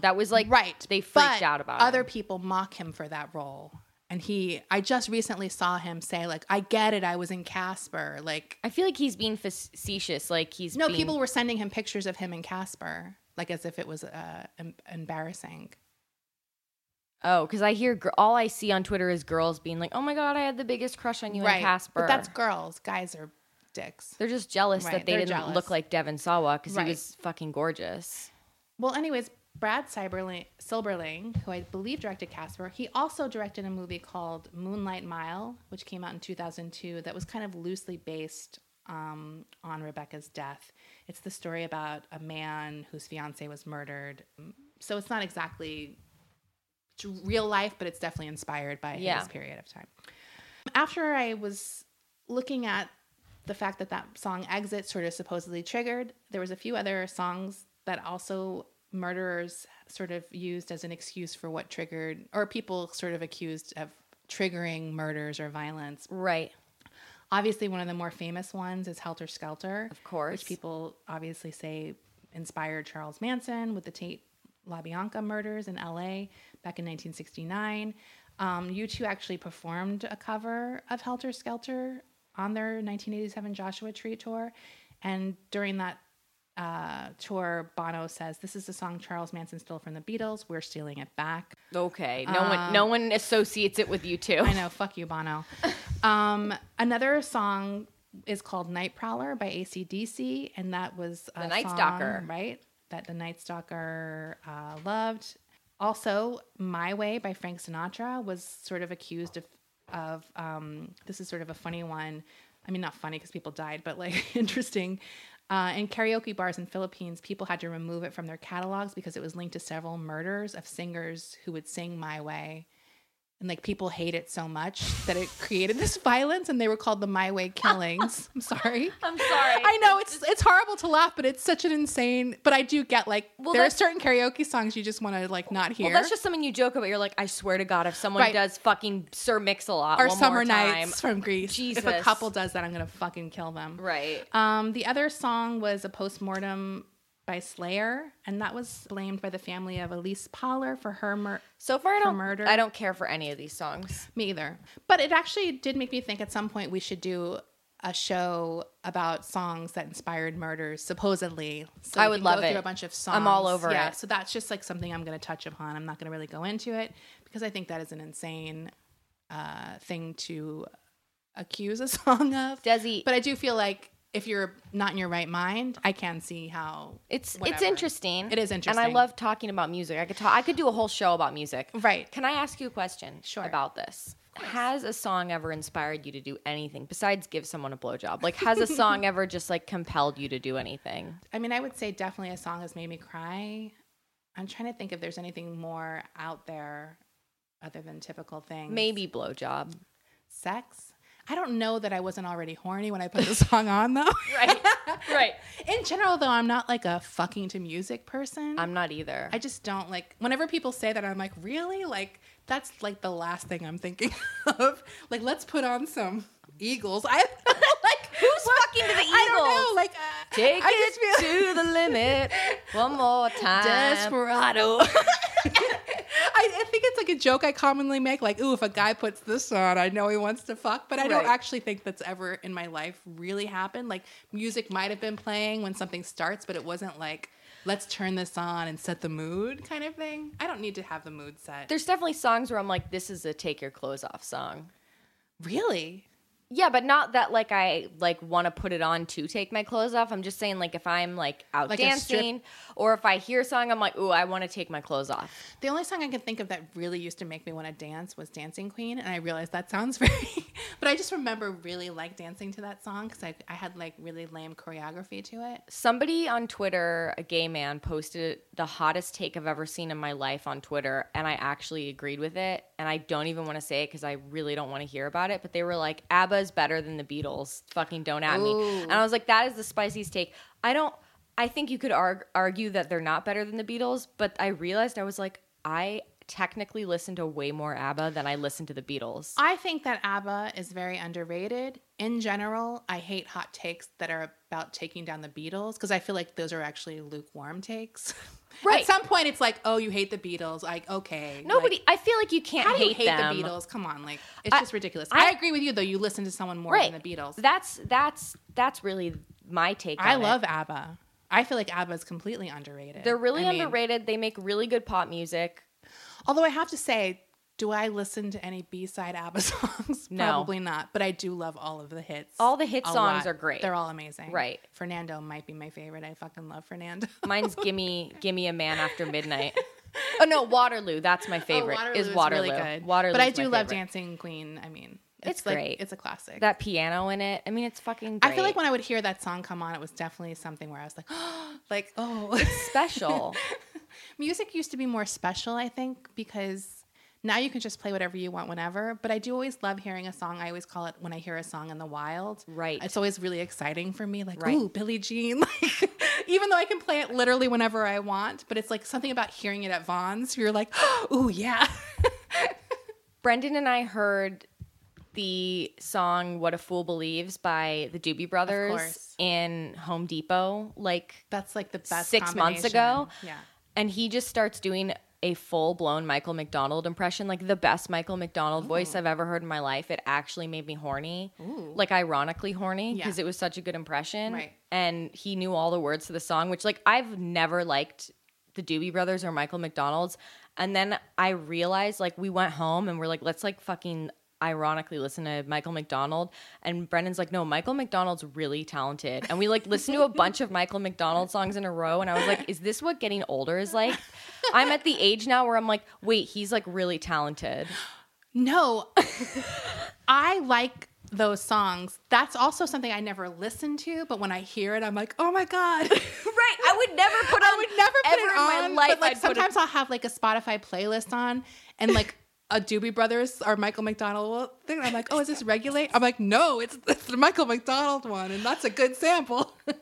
That was like right. They freaked out about it. other him. people mock him for that role, and he. I just recently saw him say like, "I get it. I was in Casper." Like, I feel like he's being facetious. Like he's no, being- people were sending him pictures of him in Casper, like as if it was uh, em- embarrassing. Oh, because I hear gr- all I see on Twitter is girls being like, "Oh my god, I had the biggest crush on you in Casper." but that's girls. Guys are dicks. they're just jealous Right, that they they're didn't jealous. look like Devon Sawa because Right. he was fucking gorgeous. Well, anyways, Brad Silberling, Silberling, who I believe directed Casper, he also directed a movie called Moonlight Mile, which came out in 2002, that was kind of loosely based um, on Rebecca's death. It's the story about a man whose fiance was murdered. So it's not exactly real life, but it's definitely inspired by Yeah. his period of time. After I was looking at the fact that that song exit sort of supposedly triggered there was a few other songs that also murderers sort of used as an excuse for what triggered or people sort of accused of triggering murders or violence Right. obviously one of the more famous ones is helter skelter Of course. which people obviously say inspired charles manson with the tate labianca murders in la back in 1969 um, u2 actually performed a cover of helter skelter on their 1987 joshua tree tour and during that uh, tour bono says this is a song charles manson stole from the beatles we're stealing it back Okay. No one. No one associates it with you too. Um, I know, fuck you, Bono. Um, another song is called Night Prowler by ACDC, and that was The Night song, Stalker. right? That the Night Stalker uh, loved. Also, My Way by Frank Sinatra was sort of accused of, of um, this is sort of a funny one. I mean, not funny because people died, but like interesting. Uh, in karaoke bars in Philippines, people had to remove it from their catalogs because it was linked to several murders of singers who would sing "My Way," and like people hate it so much that it created this violence, and they were called the "My Way Killings." I'm sorry. I'm sorry. I know it's it's horrible to laugh, but it's such an insane. But I do get like Well, there are certain karaoke songs you just want to like not hear. Well, that's just something you joke about. You're like, I swear to God, if someone Right. does fucking Sir Mix-a-Lot or Summer more time, Nights from Grease. If a couple does that, I'm gonna fucking kill them. right? Um, the other song was a postmortem by Slayer, and that was blamed by the family of Elyse Pahler for her mur- So far, I for don't. murder. I don't care for any of these songs. Me either. But it actually did make me think at some point we should do a show about songs that inspired murders, supposedly. So I would love go it. Through a bunch of songs. I'm all over yeah, it. So that's just like something I'm going to touch upon. I'm not going to really go into it because I think that is an insane uh, thing to accuse a song of. Desi- But I do feel like if you're not in your right mind, I can see how It's it's interesting. It is interesting, and I love talking about music. I could talk. I could do a whole show about music. Right. Can I ask you a question? Sure. About this. Has a song ever inspired you to do anything besides give someone a blowjob? Like, has a song ever just like compelled you to do anything? I mean, I would say definitely a song has made me cry. I'm trying to think if there's anything more out there other than typical things. Maybe blowjob. sex. I don't know that I wasn't already horny when I put the song on though. Right. right. In general though, I'm not like a fucking to music person. I'm not either. I just don't like whenever people say that I'm like, really? Like that's like the last thing I'm thinking of. Like let's put on some Eagles. I like Who's fucking to the Eagles? I don't know. Like uh, Take I it just feel- to the limit one more time. Desperado. I, I think it's like a joke I commonly make, like, ooh, if a guy puts this on, I know he wants to fuck. But I don't actually think that's ever in my life really happened. Like, music might have been playing when something starts, but it wasn't like, let's turn this on and set the mood kind of thing. I don't need to have the mood set. There's definitely songs where I'm like, this is a take your clothes off song. really? Yeah, but not that like I like want to put it on to take my clothes off. I'm just saying like if I'm like out Like dancing or if I hear a song, I'm like, ooh, I want to take my clothes off. The only song I can think of that really used to make me want to dance was Dancing Queen. And I realized that sounds very, but I just remember really like dancing to that song because I, I had like really lame choreography to it. Somebody on Twitter, a gay man, posted the hottest take I've ever seen in my life on Twitter, and I actually agreed with it. And I don't even want to say it because I really don't want to hear about it. But they were like, ABBA is better than the Beatles. Fucking don't at me. And I was like, that is the spiciest take. I don't. I think you could arg- argue that they're not better than the Beatles, but I realized I was like, I technically listen to way more ABBA than I listen to the Beatles. I think that ABBA is very underrated. In general, I hate hot takes that are about taking down the Beatles because I feel like those are actually lukewarm takes. Right. At some point, it's like, oh, you hate the Beatles. Like, okay. Nobody. like, I feel like you can't how do you hate, hate them. the Beatles? Come on, like it's I- just ridiculous. I- I, agree with you though. You listen to someone more Right. than the Beatles. That's that's that's really my take. I on it. love ABBA. I feel like ABBA is completely underrated. They're really I mean, underrated. They make really good pop music. Although I have to say, do I listen to any B side ABBA songs? No. Probably not. But I do love all of the hits. All the hit songs lot. are great. They're all amazing. Right. Fernando might be my favorite. I fucking love Fernando. Mine's "Gimme Gimme a Man After Midnight." oh no, Waterloo. That's my oh, favorite. Waterloo is Waterloo. really good. Waterloo. but I do love Dancing Queen. I mean, it's, It's like, great. It's a classic. That piano in it. I mean, it's fucking. Great. I feel like when I would hear that song come on, it was definitely something where I was like, like, oh, it's special. music used to be more special, I think, because now you can just play whatever you want whenever. But I do always love hearing a song. I always call it when I hear a song in the wild. Right. It's always really exciting for me. Like, Right. ooh, Billie Jean. Like, even though I can play it literally whenever I want, but it's like something about hearing it at Vons. You're like, ooh, yeah. Brendan and I heard the song "What a Fool Believes" by the Doobie Brothers in Home Depot, like That's like the best. six months ago. Yeah. and he just starts doing a full blown Michael McDonald impression, like the best Michael McDonald oh. voice I've ever heard in my life. It actually made me horny, like ironically horny, because Yeah. it was such a good impression. Right. And he knew all the words to the song, which like I've never liked the Doobie Brothers or Michael McDonald's. And then I realized like we went home and we're like, let's like fucking ironically listen to Michael McDonald and Brendan's like no Michael McDonald's really talented and we like listened to a bunch of Michael McDonald songs in a row and I was like is this what getting older is like I'm at the age now where I'm like wait he's like really talented No, I like those songs. That's also something I never listen to, but when I hear it, I'm like, oh my god. right I would never put on I would never put ever it in on. my life but like I'd sometimes I'll have like a Spotify playlist on, and like a Doobie Brothers or Michael McDonald thing. I'm like, oh, is this regulate? I'm like, no, it's, it's the Michael McDonald one, and that's a good sample.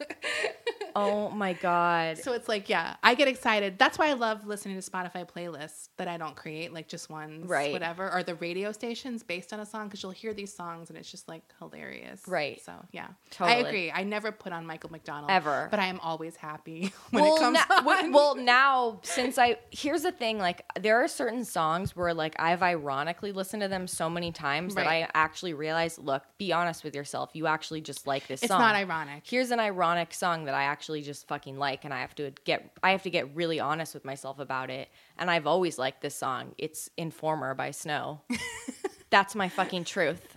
oh my god so it's like, yeah, I get excited. That's why I love listening to Spotify playlists that I don't create, like just ones, Right. whatever, or the radio stations based on a song, because you'll hear these songs and it's just like hilarious. Right. So yeah, Totally. I agree. I never put on Michael McDonald Ever. but I am always happy when well, it comes na- on. well, now since I here's the thing, like there are certain songs where like I've ironically listened to them so many times that I actually realize, look, be honest with yourself. You actually just like this It's song. It's not ironic. Here's an ironic song that I actually just fucking like, and I have to get I have to get really honest with myself about it. And I've always liked this song. It's Informer by Snow. That's my fucking truth.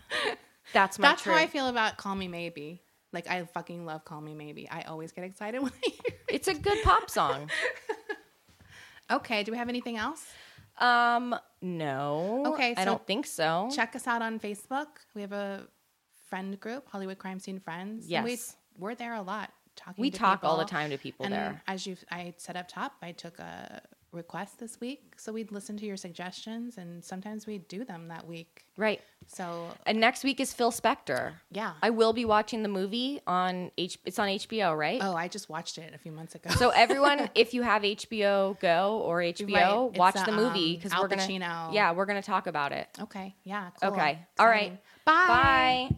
That's my That's truth. how I feel about Call Me Maybe. Like I fucking love Call Me Maybe. I always get excited when I hear it. It's a good pop song. Okay, do we have anything else? Um, no. Okay, I don't think so. Check us out on Facebook. We have a friend group, Hollywood Crime Scene Friends. and Yes. we, we're there a lot talking. We talk all the time to people and there. As you, I said up top, I took a request this week, so we'd listen to your suggestions, and sometimes we do them that week. Right. So And next week is Phil Spector. yeah. I will be watching the movie on H. It's on HBO, right? oh, I just watched it a few months ago. So everyone, if you have HBO Go or HBO, Right. Watch a, the movie um, because Al we're gonna. Yeah, we're gonna talk about it. okay, yeah, cool. Okay. All right. Bye. Bye.